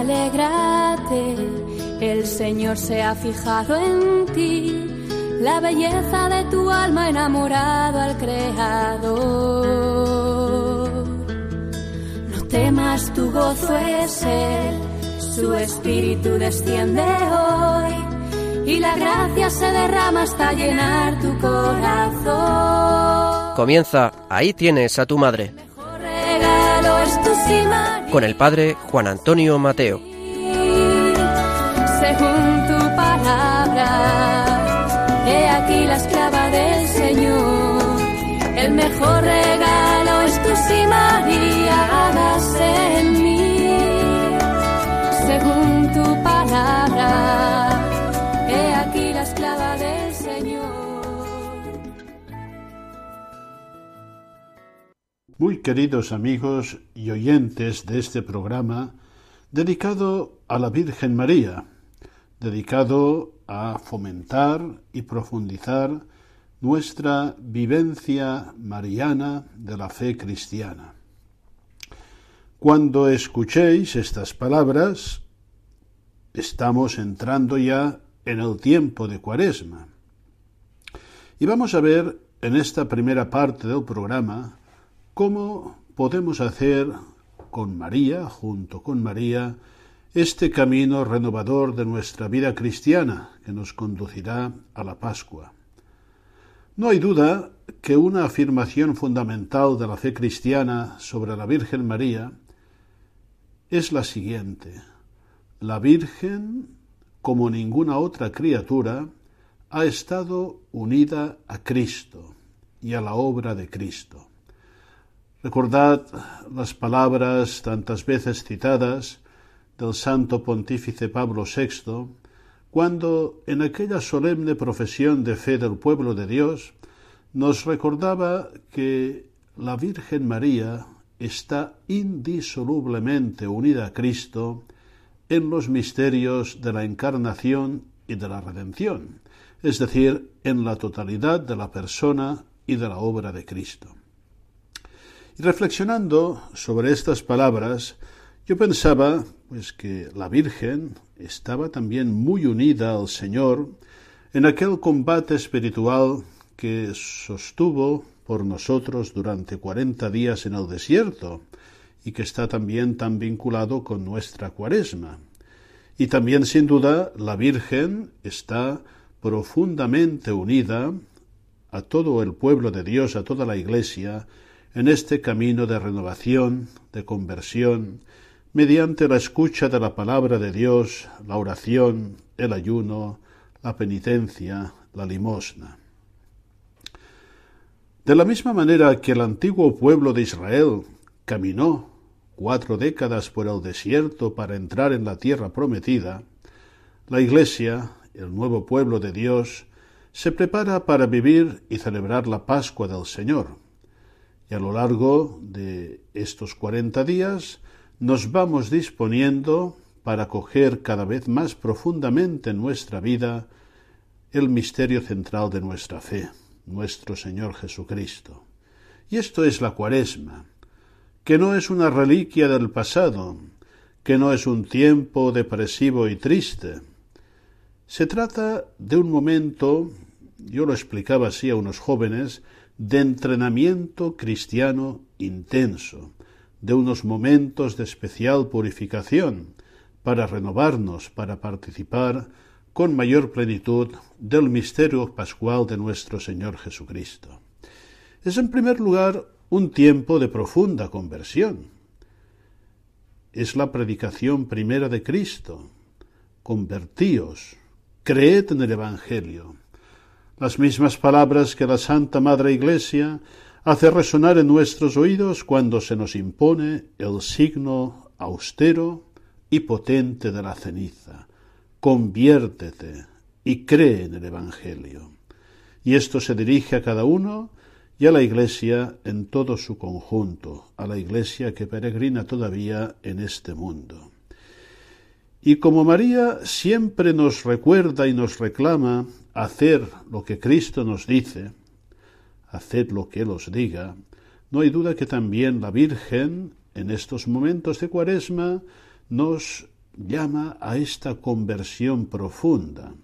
Alégrate, el Señor se ha fijado en ti, la belleza de tu alma enamorado al Creador. No temas, tu gozo es Él, su espíritu desciende hoy y la gracia se derrama hasta llenar tu corazón. Comienza, ahí tienes a tu madre. Mejor regalo es tu Simaría. Con el padre Juan Antonio Mateo. según tu palabra. He aquí la esclava del Señor. El mejor regalo es tu sí, María, Muy queridos amigos y oyentes de este programa dedicado a la Virgen María, dedicado a fomentar y profundizar nuestra vivencia mariana de la fe cristiana. Cuando escuchéis estas palabras, estamos entrando ya en el tiempo de Cuaresma. Y vamos a ver en esta primera parte del programa cómo podemos hacer con María, junto con María, este camino renovador de nuestra vida cristiana que nos conducirá a la Pascua. No hay duda que una afirmación fundamental de la fe cristiana sobre la Virgen María es la siguiente. La Virgen, como ninguna otra criatura, ha estado unida a Cristo y a la obra de Cristo. Recordad las palabras tantas veces citadas del santo pontífice Pablo VI, cuando en aquella solemne profesión de fe del pueblo de Dios nos recordaba que la Virgen María está indisolublemente unida a Cristo en los misterios de la encarnación y de la redención, es decir, en la totalidad de la persona y de la obra de Cristo. Y reflexionando sobre estas palabras, yo pensaba pues que la Virgen estaba también muy unida al Señor en aquel combate espiritual que sostuvo por nosotros durante cuarenta días en el desierto y que está también tan vinculado con nuestra cuaresma. Y también, sin duda, la Virgen está profundamente unida a todo el pueblo de Dios, a toda la Iglesia, en este camino de renovación, de conversión, mediante la escucha de la palabra de Dios, la oración, el ayuno, la penitencia, la limosna. De la misma manera que el antiguo pueblo de Israel caminó cuatro décadas por el desierto para entrar en la tierra prometida, la Iglesia, el nuevo pueblo de Dios, se prepara para vivir y celebrar la Pascua del Señor. Y a lo largo de estos cuarenta días nos vamos disponiendo para acoger cada vez más profundamente en nuestra vida el misterio central de nuestra fe, nuestro Señor Jesucristo. Y esto es la cuaresma, que no es una reliquia del pasado, que no es un tiempo depresivo y triste. Se trata de un momento, yo lo explicaba así a unos jóvenes, de entrenamiento cristiano intenso, de unos momentos de especial purificación, para renovarnos, para participar con mayor plenitud del misterio pascual de nuestro Señor Jesucristo. Es en primer lugar un tiempo de profunda conversión. Es la predicación primera de Cristo. Convertíos, creed en el Evangelio las mismas palabras que la Santa Madre Iglesia hace resonar en nuestros oídos cuando se nos impone el signo austero y potente de la ceniza. Conviértete y cree en el Evangelio. Y esto se dirige a cada uno y a la Iglesia en todo su conjunto, a la Iglesia que peregrina todavía en este mundo. Y como María siempre nos recuerda y nos reclama hacer lo que Cristo nos dice, haced lo que Él os diga, no hay duda que también la Virgen, en estos momentos de Cuaresma, nos llama a esta conversión profunda.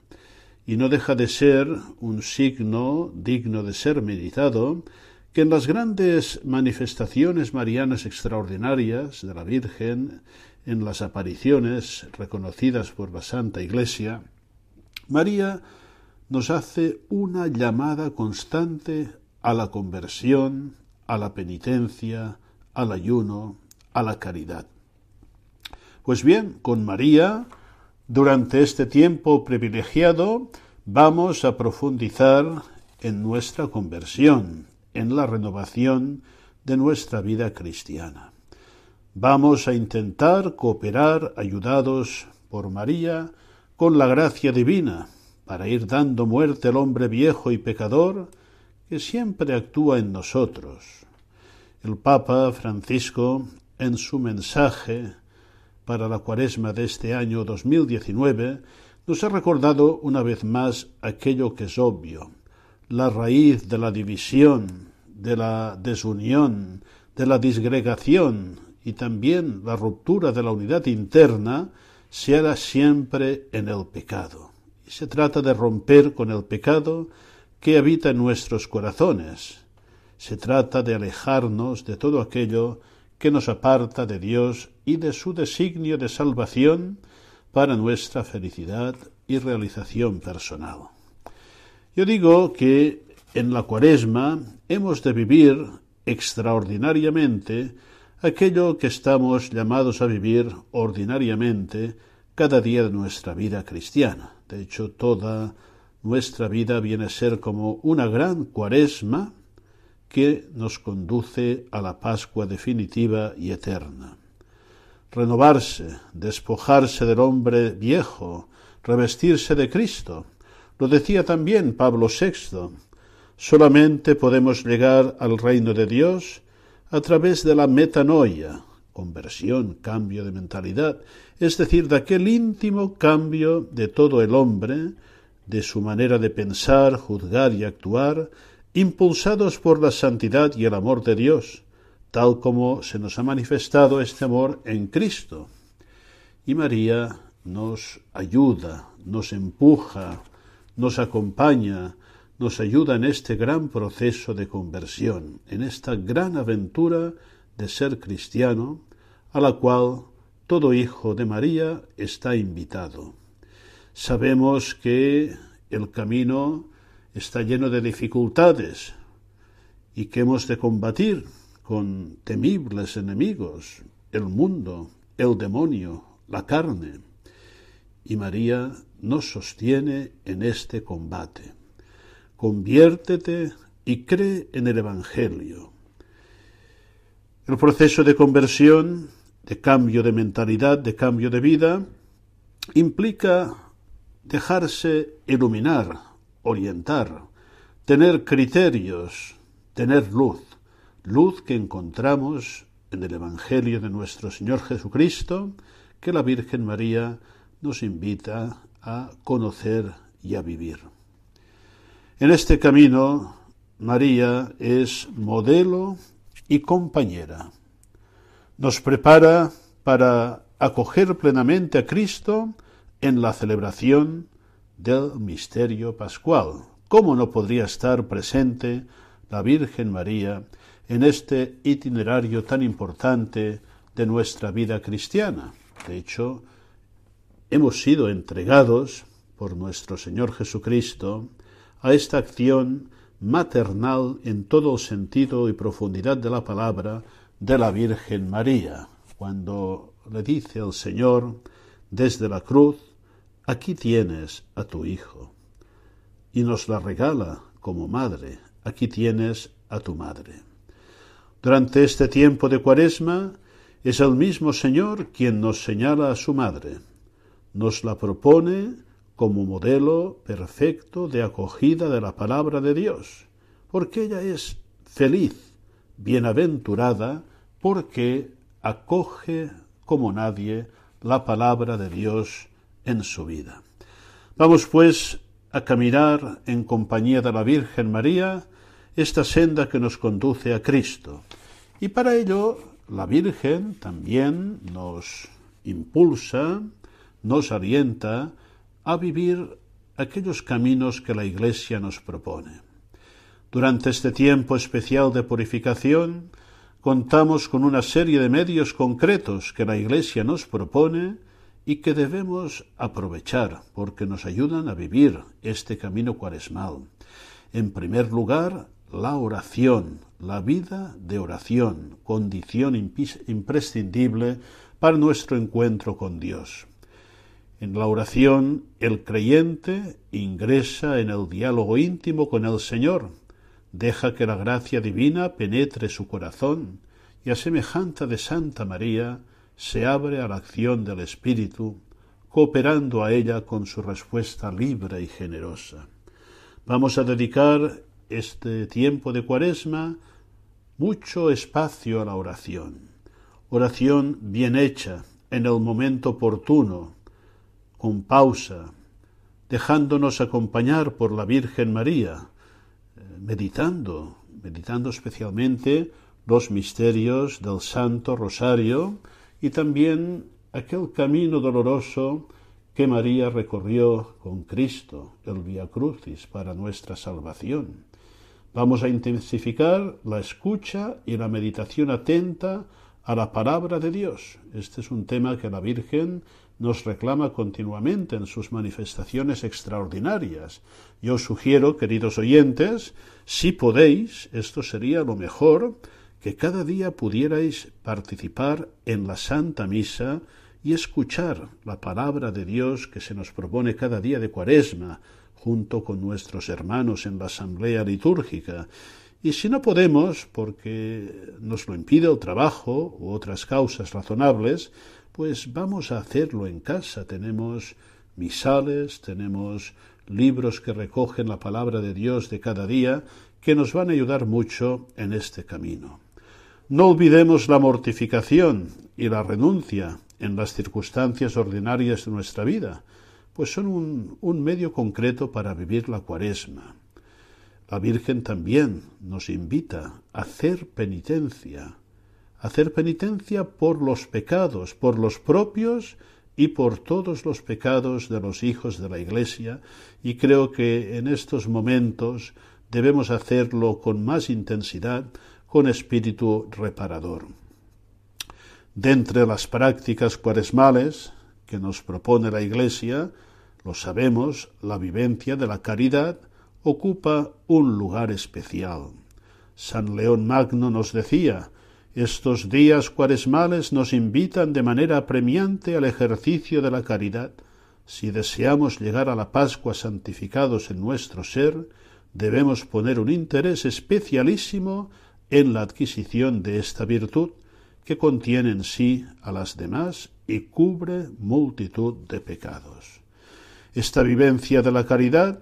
Y no deja de ser un signo digno de ser meditado que en las grandes manifestaciones marianas extraordinarias de la Virgen, en las apariciones reconocidas por la Santa Iglesia, María nos hace una llamada constante a la conversión, a la penitencia, al ayuno, a la caridad. Pues bien, con María, durante este tiempo privilegiado, vamos a profundizar en nuestra conversión, en la renovación de nuestra vida cristiana. Vamos a intentar cooperar, ayudados por María, con la gracia divina, para ir dando muerte al hombre viejo y pecador que siempre actúa en nosotros. El Papa Francisco, en su mensaje para la cuaresma de este año 2019, nos ha recordado una vez más aquello que es obvio, la raíz de la división, de la desunión, de la disgregación y también la ruptura de la unidad interna se hará siempre en el pecado. Se trata de romper con el pecado que habita en nuestros corazones. Se trata de alejarnos de todo aquello que nos aparta de Dios y de su designio de salvación para nuestra felicidad y realización personal. Yo digo que en la cuaresma hemos de vivir extraordinariamente aquello que estamos llamados a vivir ordinariamente cada día de nuestra vida cristiana. De hecho, toda nuestra vida viene a ser como una gran cuaresma que nos conduce a la Pascua definitiva y eterna. Renovarse, despojarse del hombre viejo, revestirse de Cristo. Lo decía también Pablo VI. Solamente podemos llegar al reino de Dios a través de la metanoia, conversión, cambio de mentalidad, es decir, de aquel íntimo cambio de todo el hombre, de su manera de pensar, juzgar y actuar, impulsados por la santidad y el amor de Dios, tal como se nos ha manifestado este amor en Cristo. Y María nos ayuda, nos empuja, nos acompaña, nos ayuda en este gran proceso de conversión, en esta gran aventura de ser cristiano, a la cual todo hijo de María está invitado. Sabemos que el camino está lleno de dificultades y que hemos de combatir con temibles enemigos, el mundo, el demonio, la carne. Y María nos sostiene en este combate. Conviértete y cree en el Evangelio. El proceso de conversión, de cambio de mentalidad, de cambio de vida, implica dejarse iluminar, orientar, tener criterios, tener luz, luz que encontramos en el Evangelio de nuestro Señor Jesucristo, que la Virgen María nos invita a conocer y a vivir. En este camino, María es modelo y compañera. Nos prepara para acoger plenamente a Cristo en la celebración del misterio pascual. ¿Cómo no podría estar presente la Virgen María en este itinerario tan importante de nuestra vida cristiana? De hecho, hemos sido entregados por nuestro Señor Jesucristo a esta acción maternal en todo el sentido y profundidad de la palabra de la Virgen María, cuando le dice al Señor desde la cruz, aquí tienes a tu hijo, y nos la regala como madre, aquí tienes a tu madre. Durante este tiempo de cuaresma es el mismo Señor quien nos señala a su madre, nos la propone como modelo perfecto de acogida de la palabra de Dios, porque ella es feliz, bienaventurada, porque acoge como nadie la palabra de Dios en su vida. Vamos pues a caminar en compañía de la Virgen María esta senda que nos conduce a Cristo. Y para ello la Virgen también nos impulsa, nos orienta a vivir aquellos caminos que la Iglesia nos propone. Durante este tiempo especial de purificación, contamos con una serie de medios concretos que la Iglesia nos propone y que debemos aprovechar porque nos ayudan a vivir este camino cuaresmal. En primer lugar, la oración, la vida de oración, condición imprescindible para nuestro encuentro con Dios. En la oración, el creyente ingresa en el diálogo íntimo con el Señor, deja que la gracia divina penetre su corazón y a semejanza de Santa María se abre a la acción del Espíritu, cooperando a ella con su respuesta libre y generosa. Vamos a dedicar este tiempo de cuaresma mucho espacio a la oración. Oración bien hecha, en el momento oportuno, con pausa, dejándonos acompañar por la Virgen María, eh, meditando, meditando especialmente los misterios del Santo Rosario y también aquel camino doloroso que María recorrió con Cristo, el Via Crucis, para nuestra salvación. Vamos a intensificar la escucha y la meditación atenta a la palabra de Dios. Este es un tema que la Virgen nos reclama continuamente en sus manifestaciones extraordinarias. Yo sugiero, queridos oyentes, si podéis, esto sería lo mejor, que cada día pudierais participar en la Santa Misa y escuchar la palabra de Dios que se nos propone cada día de Cuaresma, junto con nuestros hermanos en la asamblea litúrgica. Y si no podemos, porque nos lo impide el trabajo u otras causas razonables, pues vamos a hacerlo en casa. Tenemos misales, tenemos libros que recogen la palabra de Dios de cada día que nos van a ayudar mucho en este camino. No olvidemos la mortificación y la renuncia en las circunstancias ordinarias de nuestra vida, pues son un, un medio concreto para vivir la cuaresma. La Virgen también nos invita a hacer penitencia, hacer penitencia por los pecados, por los propios y por todos los pecados de los hijos de la Iglesia, y creo que en estos momentos debemos hacerlo con más intensidad, con espíritu reparador. De entre las prácticas cuaresmales que nos propone la Iglesia, lo sabemos, la vivencia de la caridad ocupa un lugar especial. San León Magno nos decía, estos días cuaresmales nos invitan de manera apremiante al ejercicio de la caridad. Si deseamos llegar a la Pascua santificados en nuestro ser, debemos poner un interés especialísimo en la adquisición de esta virtud, que contiene en sí a las demás y cubre multitud de pecados. Esta vivencia de la caridad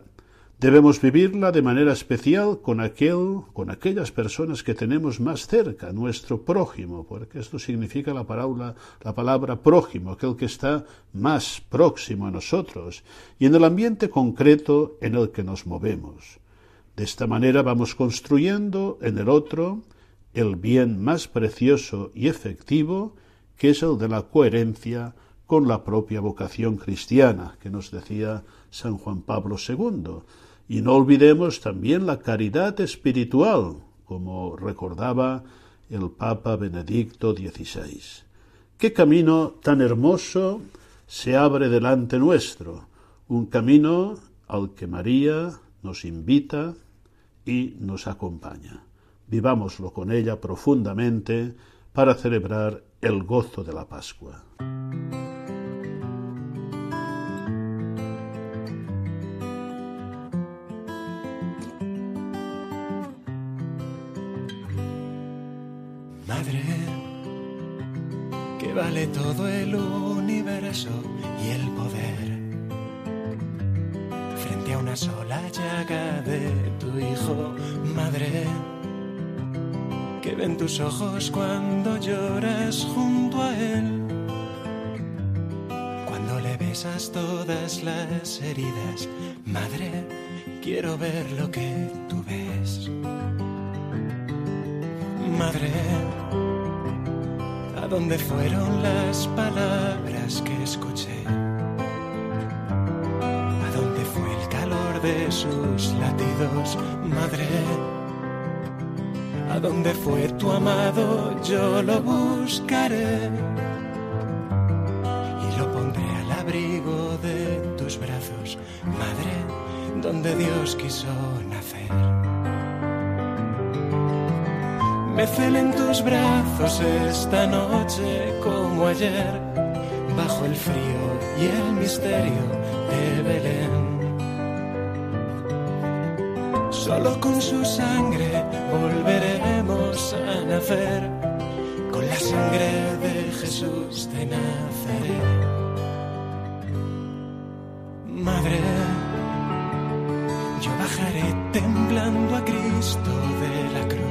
Debemos vivirla de manera especial con aquel, con aquellas personas que tenemos más cerca, nuestro prójimo, porque esto significa la palabra, la palabra prójimo, aquel que está más próximo a nosotros, y en el ambiente concreto en el que nos movemos. De esta manera vamos construyendo en el otro el bien más precioso y efectivo, que es el de la coherencia con la propia vocación cristiana, que nos decía San Juan Pablo II y no olvidemos también la caridad espiritual, como recordaba el Papa Benedicto XVI. ¿Qué camino tan hermoso se abre delante nuestro? Un camino al que María nos invita y nos acompaña. Vivámoslo con ella profundamente para celebrar el gozo de la Pascua. Todo el universo y el poder. Frente a una sola llaga de tu hijo, madre, que ven tus ojos cuando lloras junto a él. Cuando le besas todas las heridas, madre, quiero ver lo que tú ves. Madre, dónde fueron las palabras que escuché? ¿A dónde fue el calor de sus latidos, madre? ¿A dónde fue tu amado? Yo lo buscaré y lo pondré al abrigo de tus brazos, madre, donde Dios quiso nacer. Me celen tus brazos esta noche como ayer, bajo el frío y el misterio de Belén. Solo con su sangre volveremos a nacer, con la sangre de Jesús de Nazaret. Madre, yo bajaré temblando a Cristo de la cruz.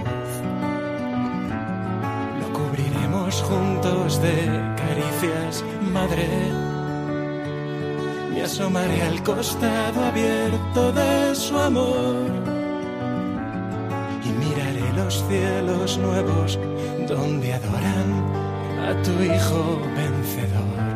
Juntos de caricias, madre. Me asomaré al costado abierto de su amor y miraré los cielos nuevos donde adoran a tu Hijo vencedor.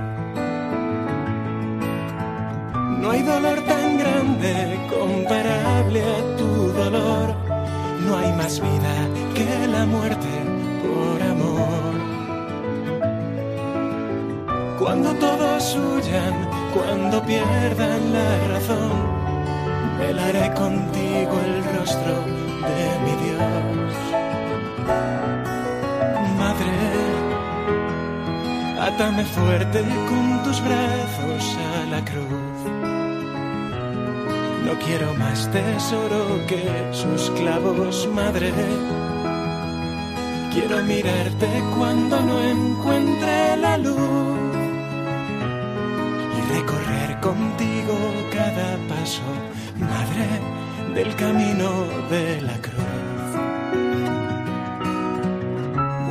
Cuando todos huyan, cuando pierdan la razón, velaré contigo el rostro de mi Dios. Madre, átame fuerte con tus brazos a la cruz. No quiero más tesoro que sus clavos, madre. Quiero mirarte cuando no encuentre la luz recorrer contigo cada paso, madre, del camino de la cruz.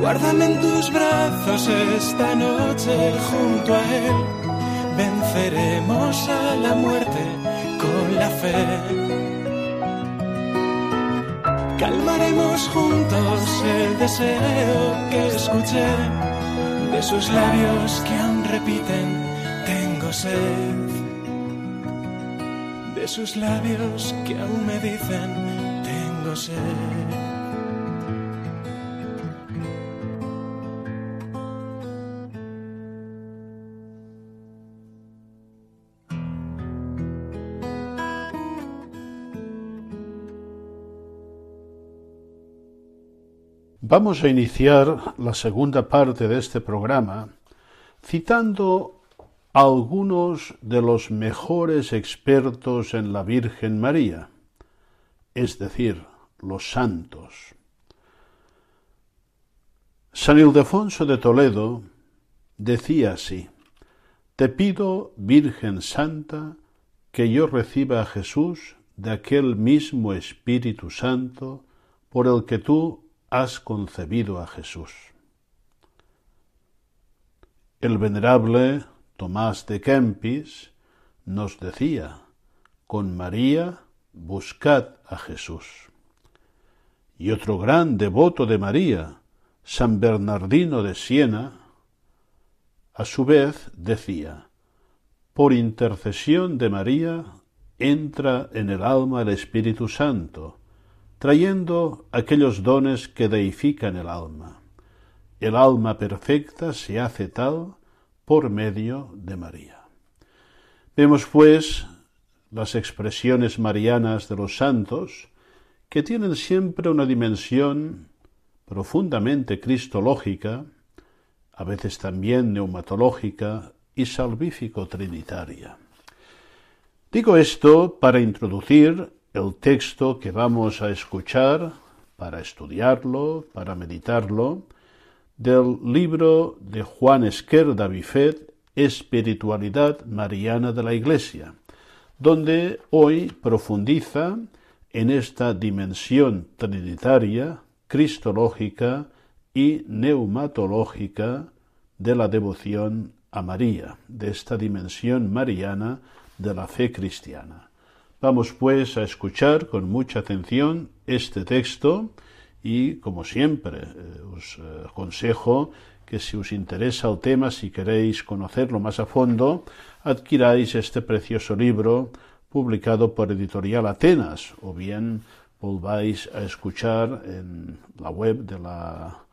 Guárdame en tus brazos esta noche junto a Él. Venceremos a la muerte con la fe. Calmaremos juntos el deseo que escuché de sus labios que aún repiten, sed. De sus labios que aún me dicen, tengo sed. Vamos a iniciar la segunda parte de este programa citando algunos de los mejores expertos en la Virgen María, es decir, los santos. San Ildefonso de Toledo decía así, Te pido, Virgen Santa, que yo reciba a Jesús de aquel mismo Espíritu Santo por el que tú has concebido a Jesús. El venerable Tomás de Kempis nos decía, con María buscad a Jesús. Y otro gran devoto de María, San Bernardino de Siena, a su vez decía, por intercesión de María entra en el alma el Espíritu Santo, trayendo aquellos dones que deifican el alma. El alma perfecta se hace tal por medio de María. Vemos, pues, las expresiones marianas de los santos, que tienen siempre una dimensión profundamente cristológica, a veces también neumatológica y salvífico-trinitaria. Digo esto para introducir el texto que vamos a escuchar, para estudiarlo, para meditarlo, del libro de Juan Esquerda Bifet, Espiritualidad Mariana de la Iglesia, donde hoy profundiza en esta dimensión trinitaria, cristológica y neumatológica de la devoción a María, de esta dimensión mariana de la fe cristiana. Vamos pues a escuchar con mucha atención este texto y, como siempre, os aconsejo que si os interesa el tema, si queréis conocerlo más a fondo, adquiráis este precioso libro publicado por Editorial Atenas, o bien volváis a escuchar en la web de la,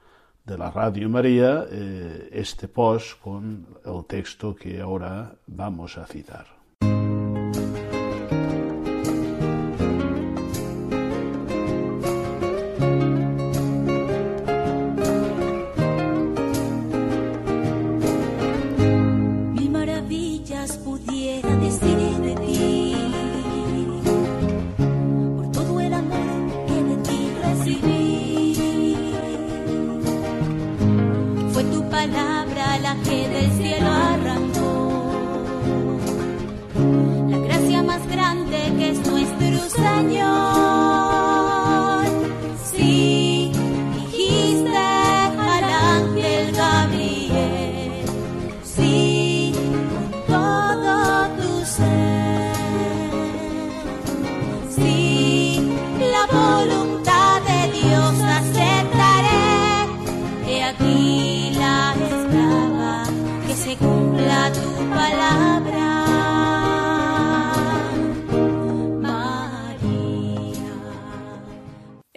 de la Radio María eh, este post con el texto que ahora vamos a citar.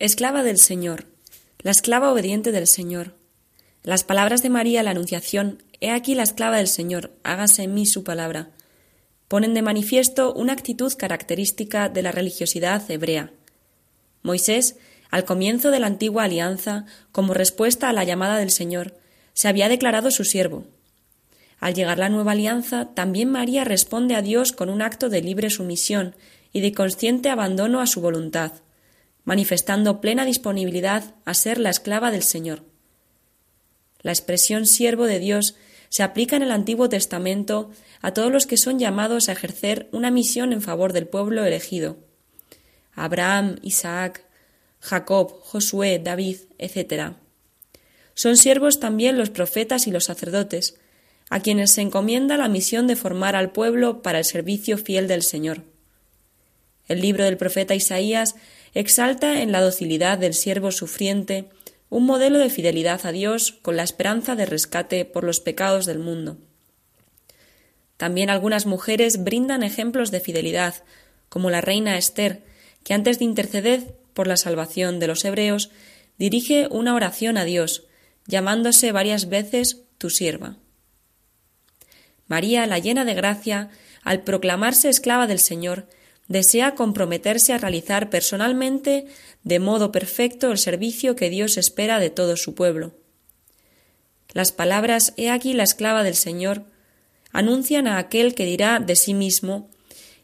Esclava del Señor, la esclava obediente del Señor. Las palabras de María la Anunciación, He aquí la esclava del Señor, hágase en mí su palabra, ponen de manifiesto una actitud característica de la religiosidad hebrea. Moisés, al comienzo de la antigua alianza, como respuesta a la llamada del Señor, se había declarado su siervo. Al llegar la nueva alianza, también María responde a Dios con un acto de libre sumisión y de consciente abandono a su voluntad manifestando plena disponibilidad a ser la esclava del Señor. La expresión siervo de Dios se aplica en el Antiguo Testamento a todos los que son llamados a ejercer una misión en favor del pueblo elegido. Abraham, Isaac, Jacob, Josué, David, etc. Son siervos también los profetas y los sacerdotes, a quienes se encomienda la misión de formar al pueblo para el servicio fiel del Señor. El libro del profeta Isaías exalta en la docilidad del siervo sufriente un modelo de fidelidad a Dios con la esperanza de rescate por los pecados del mundo. También algunas mujeres brindan ejemplos de fidelidad, como la reina Esther, que antes de interceder por la salvación de los hebreos, dirige una oración a Dios, llamándose varias veces tu sierva. María, la llena de gracia, al proclamarse esclava del Señor, desea comprometerse a realizar personalmente de modo perfecto el servicio que Dios espera de todo su pueblo. Las palabras He aquí la esclava del Señor anuncian a aquel que dirá de sí mismo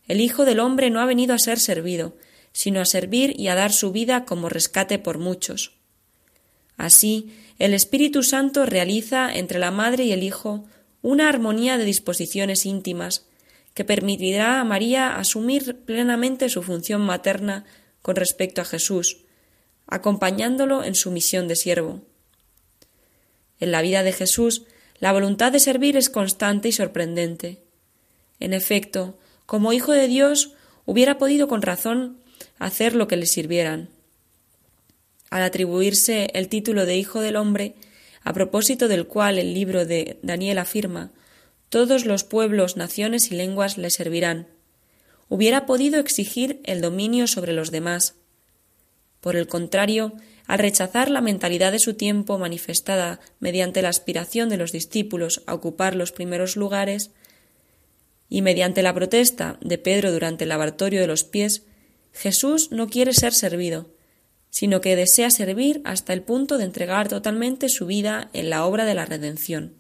El Hijo del hombre no ha venido a ser servido, sino a servir y a dar su vida como rescate por muchos. Así, el Espíritu Santo realiza entre la Madre y el Hijo una armonía de disposiciones íntimas, que permitirá a María asumir plenamente su función materna con respecto a Jesús, acompañándolo en su misión de siervo. En la vida de Jesús, la voluntad de servir es constante y sorprendente. En efecto, como Hijo de Dios, hubiera podido con razón hacer lo que le sirvieran. Al atribuirse el título de Hijo del Hombre, a propósito del cual el libro de Daniel afirma todos los pueblos, naciones y lenguas le servirán. Hubiera podido exigir el dominio sobre los demás. Por el contrario, al rechazar la mentalidad de su tiempo manifestada mediante la aspiración de los discípulos a ocupar los primeros lugares, y mediante la protesta de Pedro durante el lavatorio de los pies, Jesús no quiere ser servido, sino que desea servir hasta el punto de entregar totalmente su vida en la obra de la redención.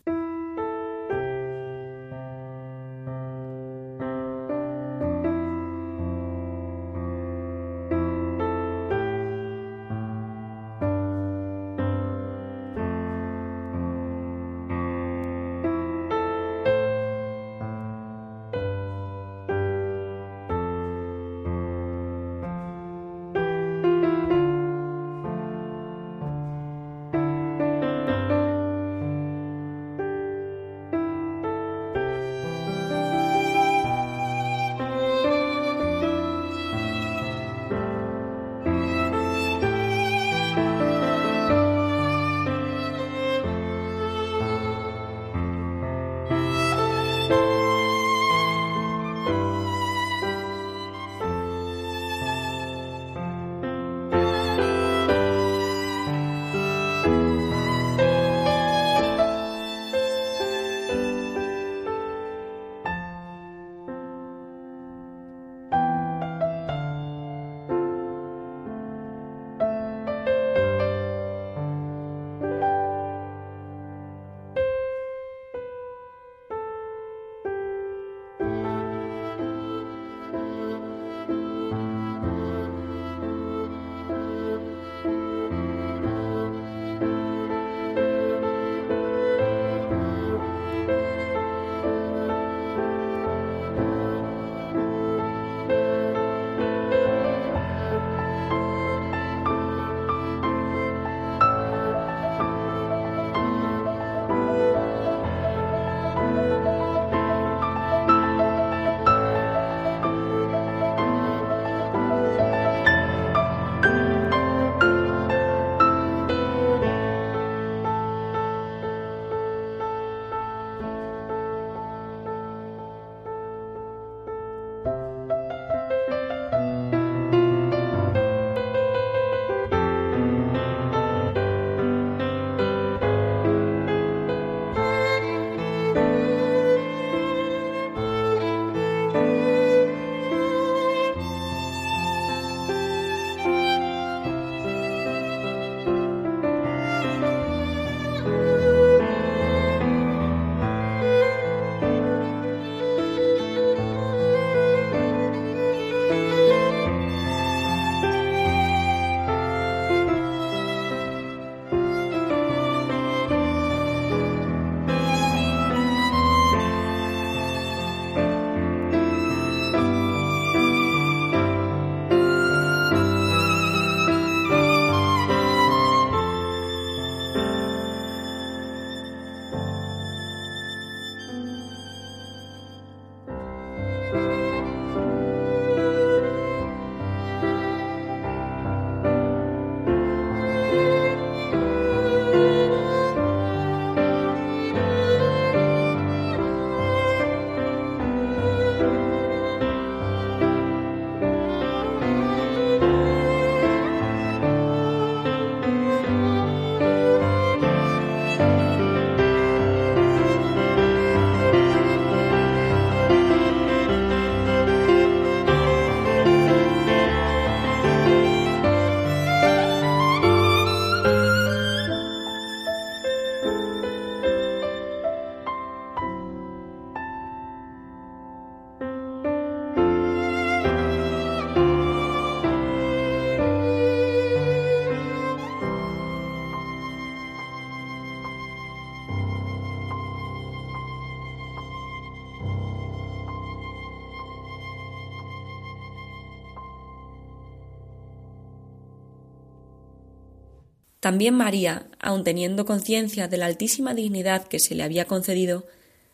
También María, aun teniendo conciencia de la altísima dignidad que se le había concedido,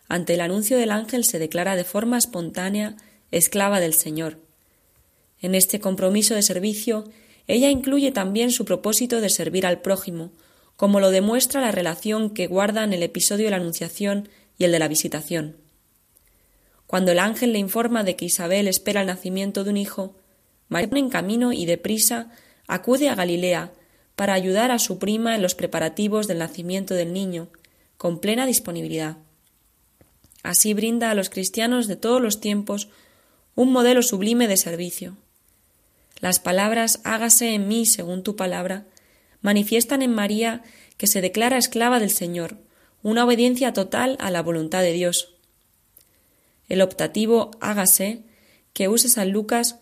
ante el anuncio del ángel se declara de forma espontánea esclava del Señor. En este compromiso de servicio, ella incluye también su propósito de servir al prójimo, como lo demuestra la relación que guardan el episodio de la Anunciación y el de la Visitación. Cuando el ángel le informa de que Isabel espera el nacimiento de un hijo, María pone en camino y deprisa acude a Galilea para ayudar a su prima en los preparativos del nacimiento del niño, con plena disponibilidad. Así brinda a los cristianos de todos los tiempos un modelo sublime de servicio. Las palabras hágase en mí según tu palabra manifiestan en María que se declara esclava del Señor, una obediencia total a la voluntad de Dios. El optativo hágase que usa San Lucas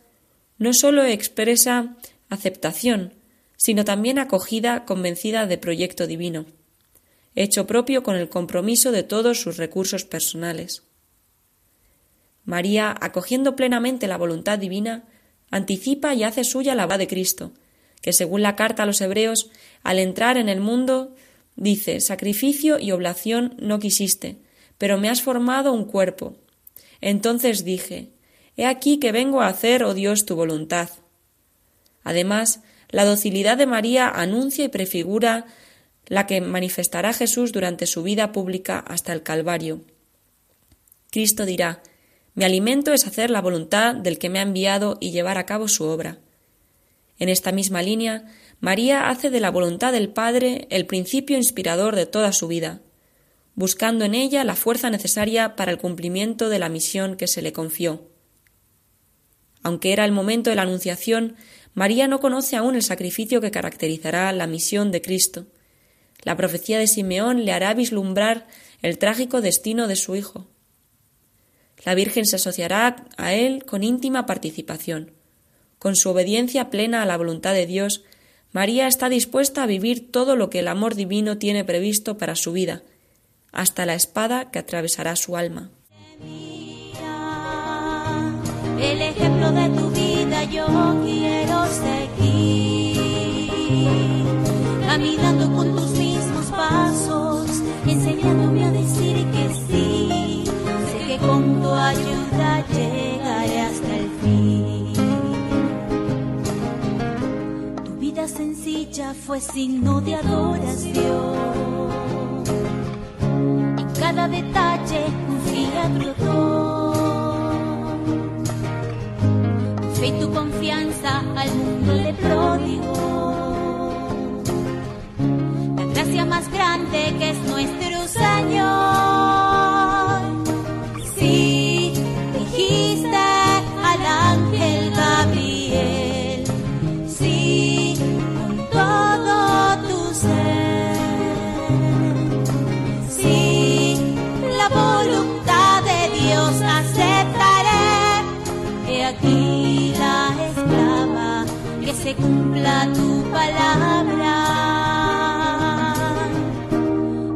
no sólo expresa aceptación, sino también acogida convencida de proyecto divino, hecho propio con el compromiso de todos sus recursos personales. María, acogiendo plenamente la voluntad divina, anticipa y hace suya la voz de Cristo, que según la carta a los hebreos, al entrar en el mundo, dice sacrificio y oblación no quisiste, pero me has formado un cuerpo. Entonces dije, He aquí que vengo a hacer, oh Dios, tu voluntad. Además, la docilidad de María anuncia y prefigura la que manifestará Jesús durante su vida pública hasta el Calvario. Cristo dirá Mi alimento es hacer la voluntad del que me ha enviado y llevar a cabo su obra. En esta misma línea, María hace de la voluntad del Padre el principio inspirador de toda su vida, buscando en ella la fuerza necesaria para el cumplimiento de la misión que se le confió. Aunque era el momento de la Anunciación, María no conoce aún el sacrificio que caracterizará la misión de Cristo. La profecía de Simeón le hará vislumbrar el trágico destino de su Hijo. La Virgen se asociará a él con íntima participación. Con su obediencia plena a la voluntad de Dios, María está dispuesta a vivir todo lo que el amor divino tiene previsto para su vida, hasta la espada que atravesará su alma. Yo quiero seguir, caminando con tus mismos pasos, enseñándome a decir que sí. Sé que con tu ayuda llegaré hasta el fin. Tu vida sencilla fue signo de adoración. En cada detalle confía y tu confianza al mundo le prodigó. La gracia más grande que es nuestro Señor. Cumpla tu palabra.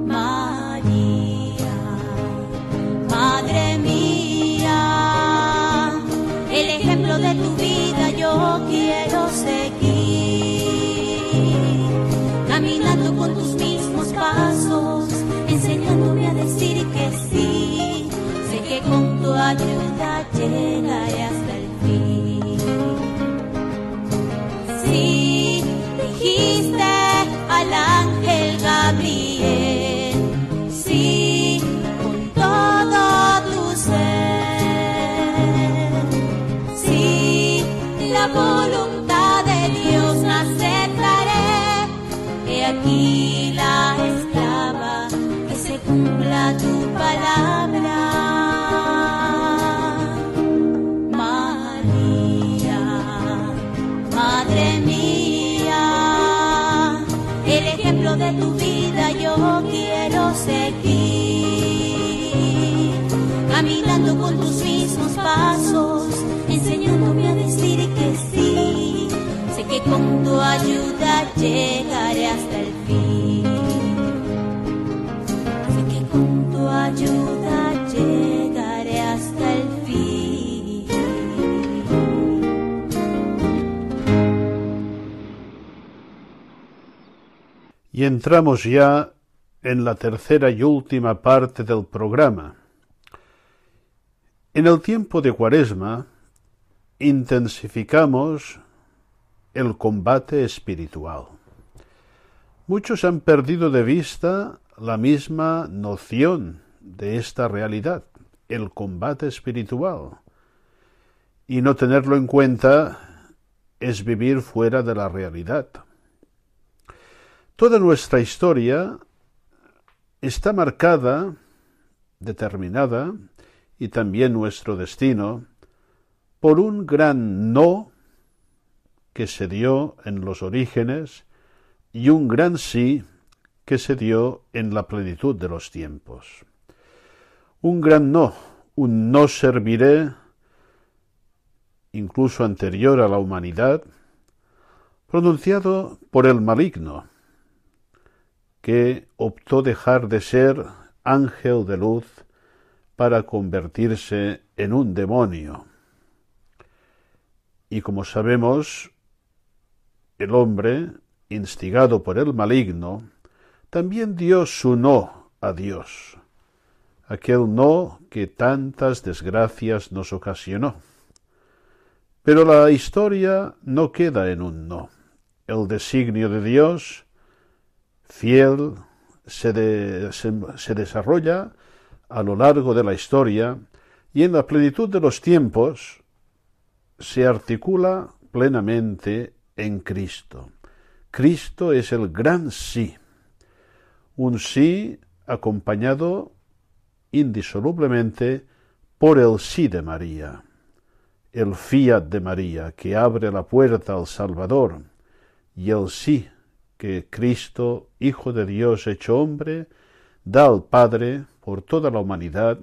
María, Madre mía, el ejemplo de tu vida yo quiero seguir, caminando con tus mismos pasos, enseñándome a decir que sí, sé que con tu ayuda tu ayuda llegaré hasta el fin, que con tu ayuda llegaré hasta el fin. entramos ya en la tercera y última parte del programa. En el tiempo de Cuaresma intensificamos el combate espiritual. Muchos han perdido de vista la misma noción de esta realidad, el combate espiritual. Y no tenerlo en cuenta es vivir fuera de la realidad. Toda nuestra historia está marcada, determinada, y también nuestro destino, por un gran no que se dio en los orígenes y un gran sí que se dio en la plenitud de los tiempos. Un gran no, un no serviré, incluso anterior a la humanidad, pronunciado por el maligno, que optó dejar de ser ángel de luz para convertirse en un demonio. Y como sabemos, el hombre, instigado por el maligno, también dio su no a Dios, aquel no que tantas desgracias nos ocasionó. Pero la historia no queda en un no. El designio de Dios, fiel, se, se, desarrolla a lo largo de la historia y en la plenitud de los tiempos se articula plenamente en Cristo. Cristo es el gran sí, un sí acompañado indisolublemente por el sí de María, el fiat de María que abre la puerta al Salvador y el sí que Cristo, Hijo de Dios hecho hombre, da al Padre por toda la humanidad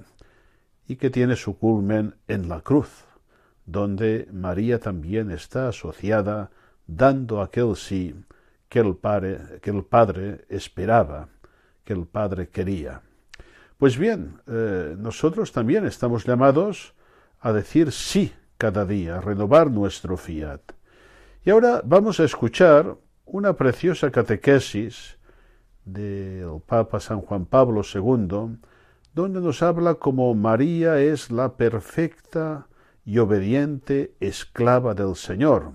y que tiene su culmen en la cruz, donde María también está asociada dando aquel sí que el Padre, que el padre esperaba, que el Padre quería. Pues bien, eh, nosotros también estamos llamados a decir sí cada día, a renovar nuestro fiat. Y ahora vamos a escuchar una preciosa catequesis del Papa San Juan Pablo II, donde nos habla como María es la perfecta y obediente esclava del Señor,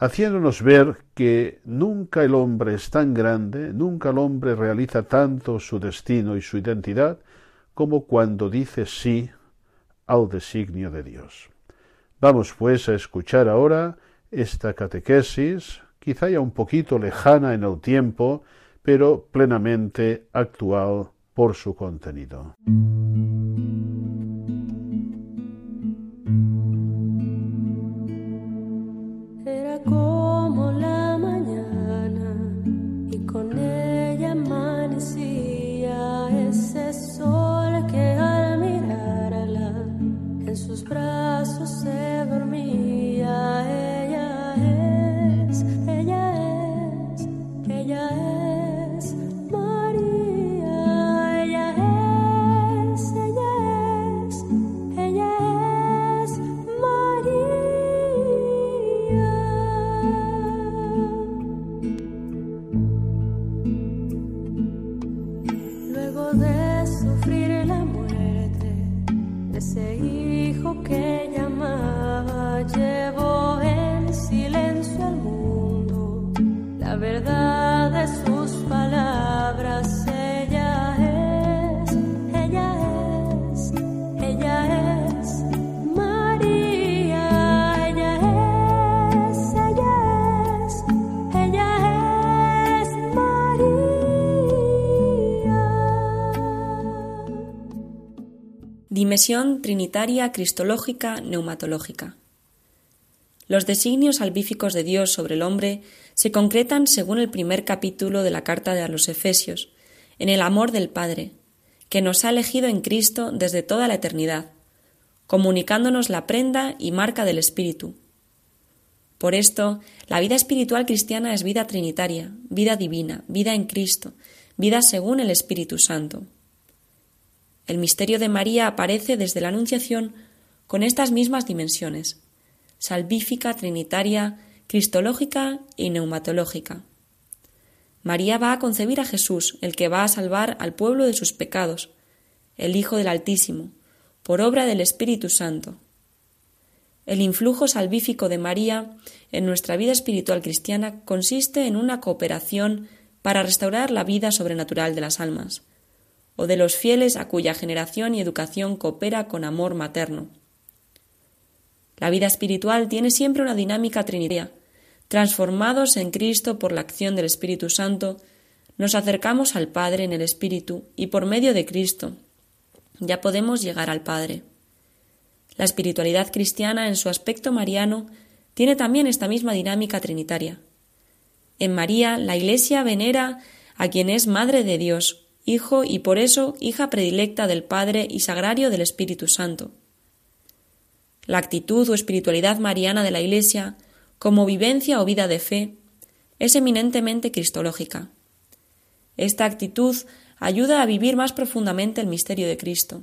haciéndonos ver que nunca el hombre es tan grande, nunca el hombre realiza tanto su destino y su identidad como cuando dice sí al designio de Dios. Vamos pues a escuchar ahora esta catequesis quizá ya un poquito lejana en el tiempo, pero plenamente actual por su contenido. Dimensión trinitaria cristológica neumatológica. Los designios salvíficos de Dios sobre el hombre se concretan según el primer capítulo de la carta de los Efesios, en el amor del Padre, que nos ha elegido en Cristo desde toda la eternidad, comunicándonos la prenda y marca del Espíritu. Por esto, la vida espiritual cristiana es vida trinitaria, vida divina, vida en Cristo, vida según el Espíritu Santo. El misterio de María aparece desde la Anunciación con estas mismas dimensiones, salvífica, trinitaria, cristológica y neumatológica. María va a concebir a Jesús, el que va a salvar al pueblo de sus pecados, el Hijo del Altísimo, por obra del Espíritu Santo. El influjo salvífico de María en nuestra vida espiritual cristiana consiste en una cooperación para restaurar la vida sobrenatural de las almas, o de los fieles a cuya generación y educación coopera con amor materno. La vida espiritual tiene siempre una dinámica trinitaria. Transformados en Cristo por la acción del Espíritu Santo, nos acercamos al Padre en el Espíritu y por medio de Cristo ya podemos llegar al Padre. La espiritualidad cristiana en su aspecto mariano tiene también esta misma dinámica trinitaria. En María, la Iglesia venera a quien es Madre de Dios, Hijo y por eso hija predilecta del Padre y sagrario del Espíritu Santo. La actitud o espiritualidad mariana de la Iglesia, como vivencia o vida de fe, es eminentemente cristológica. Esta actitud ayuda a vivir más profundamente el misterio de Cristo,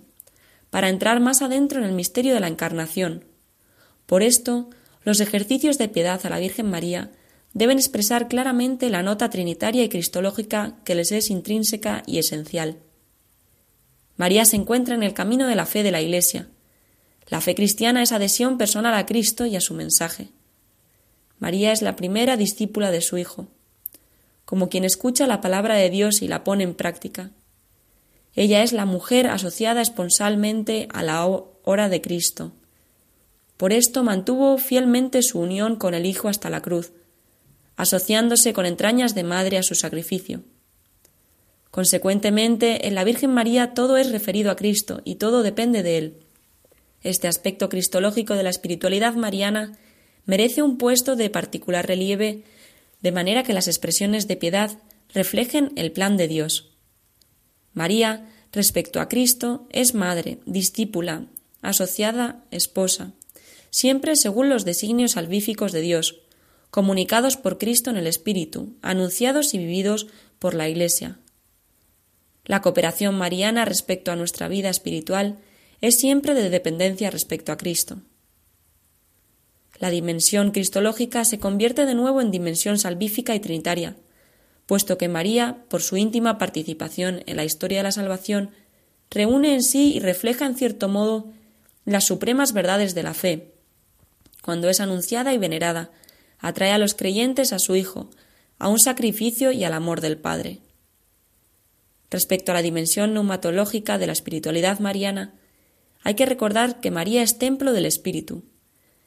para entrar más adentro en el misterio de la Encarnación. Por esto, los ejercicios de piedad a la Virgen María deben expresar claramente la nota trinitaria y cristológica que les es intrínseca y esencial. María se encuentra en el camino de la fe de la Iglesia. La fe cristiana es adhesión personal a Cristo y a su mensaje. María es la primera discípula de su Hijo, como quien escucha la palabra de Dios y la pone en práctica. Ella es la mujer asociada esponsalmente a la hora de Cristo. Por esto mantuvo fielmente su unión con el Hijo hasta la cruz, asociándose con entrañas de madre a su sacrificio. Consecuentemente, en la Virgen María todo es referido a Cristo y todo depende de Él. Este aspecto cristológico de la espiritualidad mariana merece un puesto de particular relieve, de manera que las expresiones de piedad reflejen el plan de Dios. María, respecto a Cristo, es madre, discípula, asociada, esposa, siempre según los designios salvíficos de Dios, comunicados por Cristo en el Espíritu, anunciados y vividos por la Iglesia. La cooperación mariana respecto a nuestra vida espiritual es siempre de dependencia respecto a Cristo. La dimensión cristológica se convierte de nuevo en dimensión salvífica y trinitaria, puesto que María, por su íntima participación en la historia de la salvación, reúne en sí y refleja en cierto modo las supremas verdades de la fe. Cuando es anunciada y venerada, atrae a los creyentes a su Hijo, a un sacrificio y al amor del Padre. Respecto a la dimensión neumatológica de la espiritualidad mariana, hay que recordar que María es templo del Espíritu,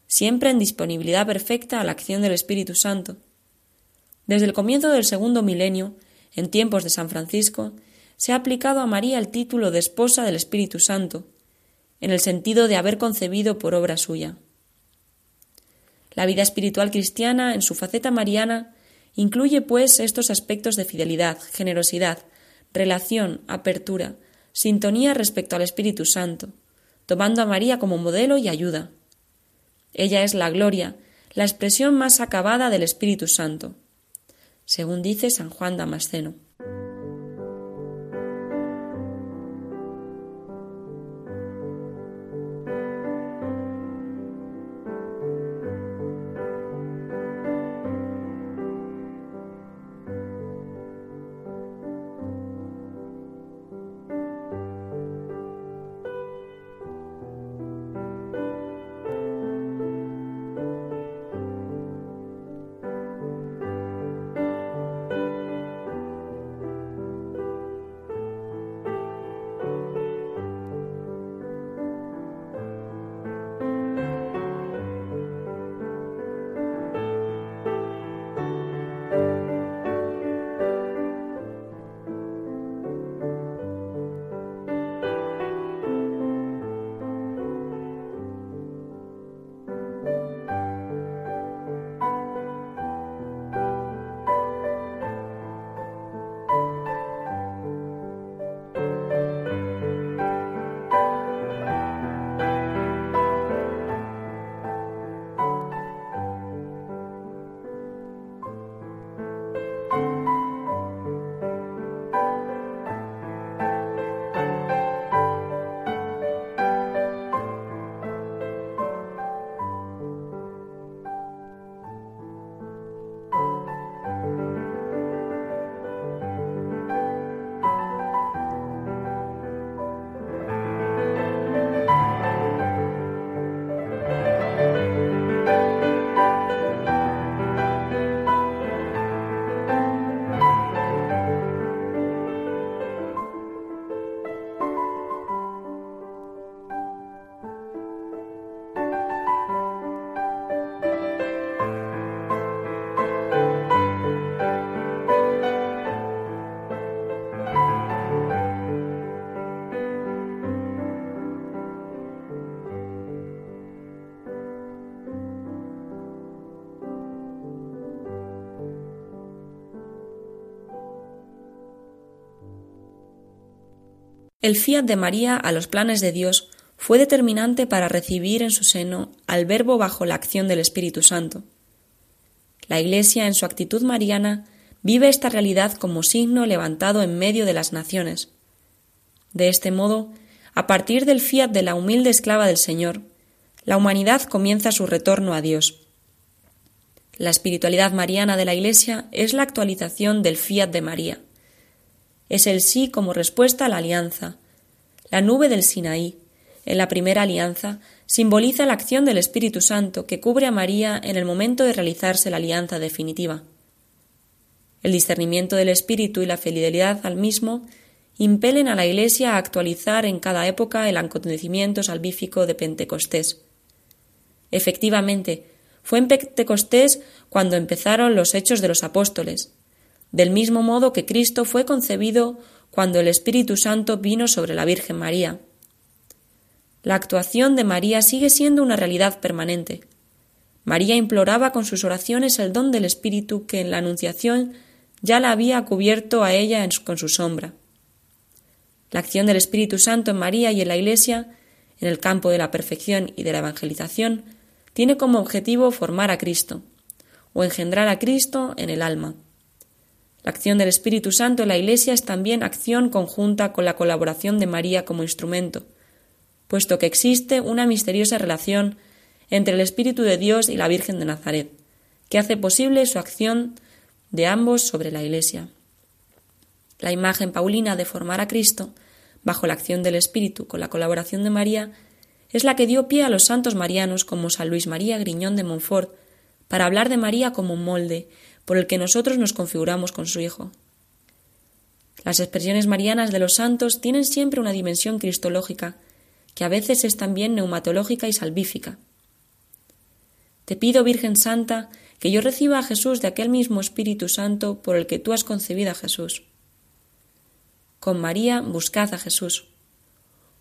siempre en disponibilidad perfecta a la acción del Espíritu Santo. Desde el comienzo del segundo milenio, en tiempos de San Francisco, se ha aplicado a María el título de esposa del Espíritu Santo, en el sentido de haber concebido por obra suya. La vida espiritual cristiana, en su faceta mariana, incluye, pues, estos aspectos de fidelidad, generosidad, relación, apertura, sintonía respecto al Espíritu Santo, tomando a María como modelo y ayuda. Ella es la gloria, la expresión más acabada del Espíritu Santo, según dice San Juan Damasceno. El fiat de María a los planes de Dios fue determinante para recibir en su seno al Verbo bajo la acción del Espíritu Santo. La Iglesia, en su actitud mariana, vive esta realidad como signo levantado en medio de las naciones. De este modo, a partir del fiat de la humilde esclava del Señor, la humanidad comienza su retorno a Dios. La espiritualidad mariana de la Iglesia es la actualización del fiat de María. Es el sí como respuesta a la alianza. La nube del Sinaí, en la primera alianza, simboliza la acción del Espíritu Santo que cubre a María en el momento de realizarse la alianza definitiva. El discernimiento del Espíritu y la fidelidad al mismo impelen a la Iglesia a actualizar en cada época el acontecimiento salvífico de Pentecostés. Efectivamente, fue en Pentecostés cuando empezaron los hechos de los apóstoles, del mismo modo que Cristo fue concebido cuando el Espíritu Santo vino sobre la Virgen María. La actuación de María sigue siendo una realidad permanente. María imploraba con sus oraciones el don del Espíritu que en la Anunciación ya la había cubierto a ella con su sombra. La acción del Espíritu Santo en María y en la Iglesia, en el campo de la perfección y de la evangelización, tiene como objetivo formar a Cristo, o engendrar a Cristo en el alma. La acción del Espíritu Santo en la Iglesia es también acción conjunta con la colaboración de María como instrumento, puesto que existe una misteriosa relación entre el Espíritu de Dios y la Virgen de Nazaret, que hace posible su acción de ambos sobre la Iglesia. La imagen paulina de formar a Cristo, bajo la acción del Espíritu con la colaboración de María, es la que dio pie a los santos marianos como San Luis María Griñón de Montfort, para hablar de María como un molde por el que nosotros nos configuramos con su Hijo. Las expresiones marianas de los santos tienen siempre una dimensión cristológica, que a veces es también neumatológica y salvífica. Te pido, Virgen Santa, que yo reciba a Jesús de aquel mismo Espíritu Santo por el que tú has concebido a Jesús. Con María buscad a Jesús.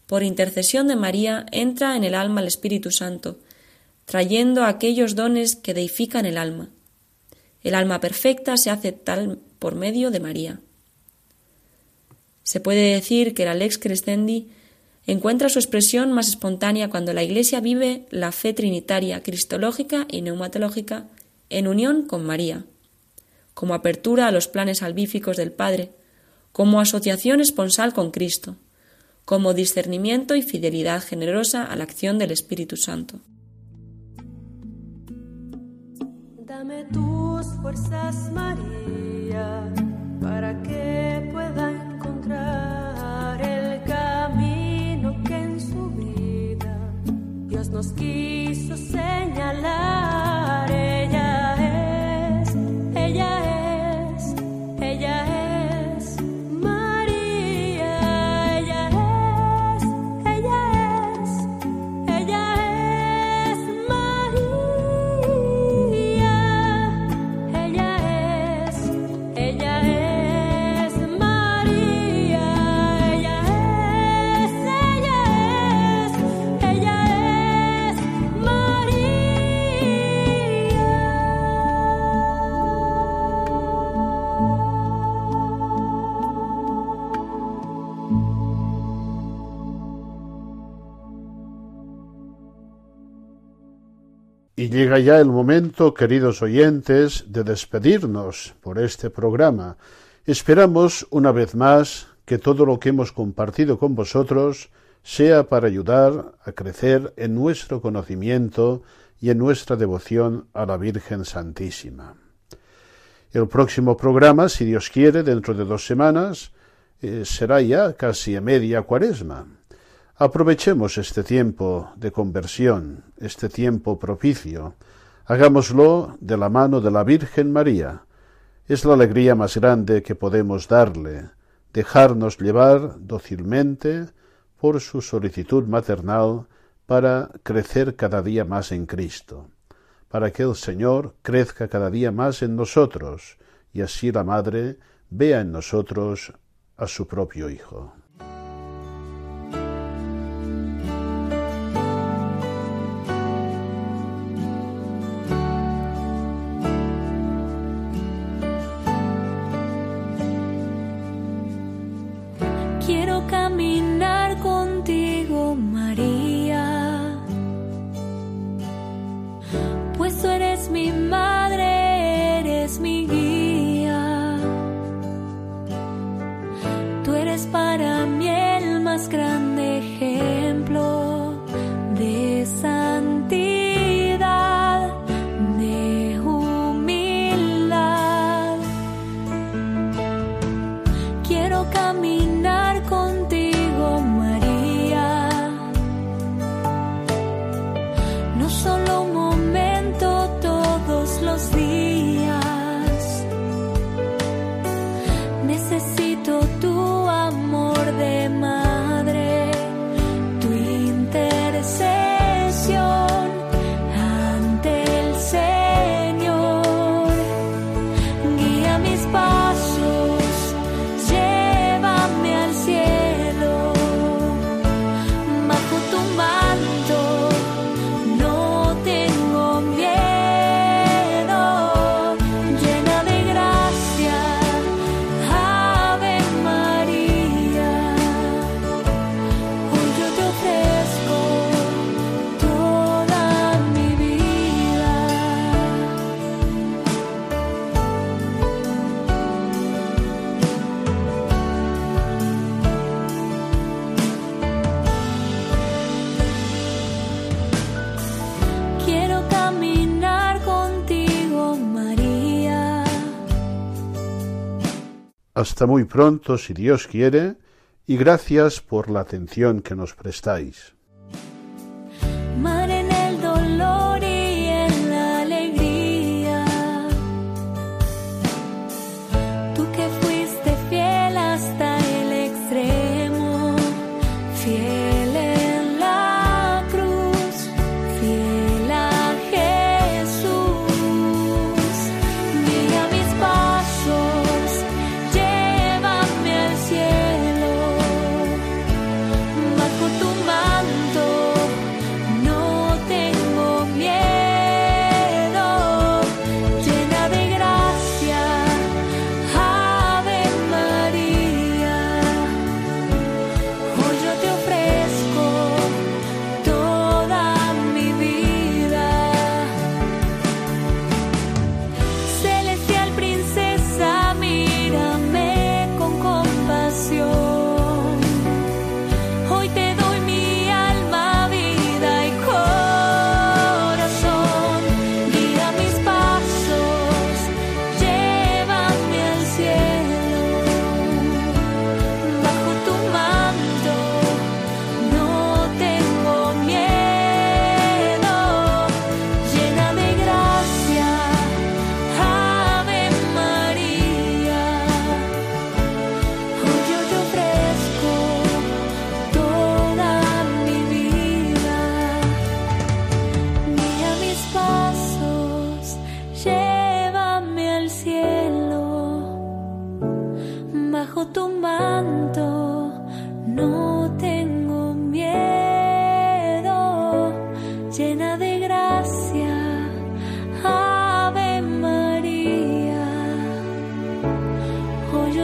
Por intercesión de María entra en el alma el Espíritu Santo, trayendo aquellos dones que deifican el alma. El alma perfecta se hace tal por medio de María. Se puede decir que la lex crescendi encuentra su expresión más espontánea cuando la Iglesia vive la fe trinitaria, cristológica y neumatológica en unión con María, como apertura a los planes salvíficos del Padre, como asociación esponsal con Cristo, como discernimiento y fidelidad generosa a la acción del Espíritu Santo. Dame tus fuerzas, María, para que pueda encontrar el camino que en su vida Dios nos quiso señalar. Llega ya el momento, queridos oyentes, de despedirnos por este programa. Esperamos una vez más que todo lo que hemos compartido con vosotros sea para ayudar a crecer en nuestro conocimiento y en nuestra devoción a la Virgen Santísima. El próximo programa, si Dios quiere, dentro de dos semanas, eh, será ya casi a media cuaresma. Aprovechemos este tiempo de conversión, este tiempo propicio. Hagámoslo de la mano de la Virgen María. Es la alegría más grande que podemos darle, dejarnos llevar dócilmente por su solicitud maternal para crecer cada día más en Cristo, para que el Señor crezca cada día más en nosotros y así la Madre vea en nosotros a su propio Hijo. para mí el más grande Hasta muy pronto, si Dios quiere, y gracias por la atención que nos prestáis.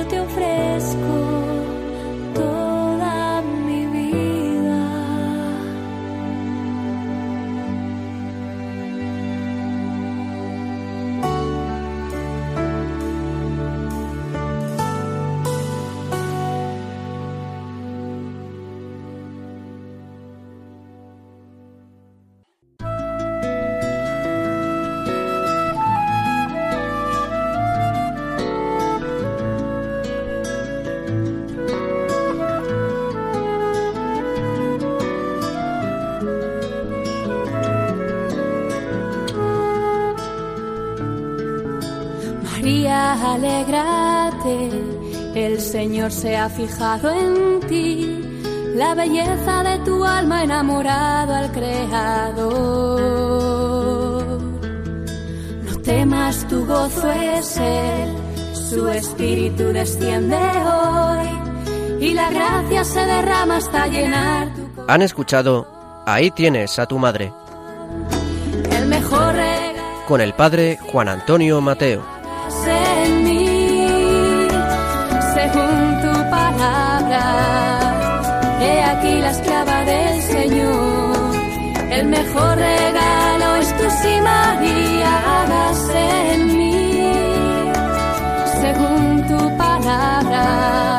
teu fresco. el Señor se ha fijado en ti, la belleza de tu alma enamorado al Creador. No temas, tu gozo es Él, su espíritu desciende hoy y la gracia se derrama hasta llenar tu Han escuchado, ahí tienes a tu madre. El mejor regalo. Con el padre Juan Antonio Mateo. según tu palabra. He aquí la esclava del Señor, el mejor regalo es tu sí, María, hágase en mí, según tu palabra.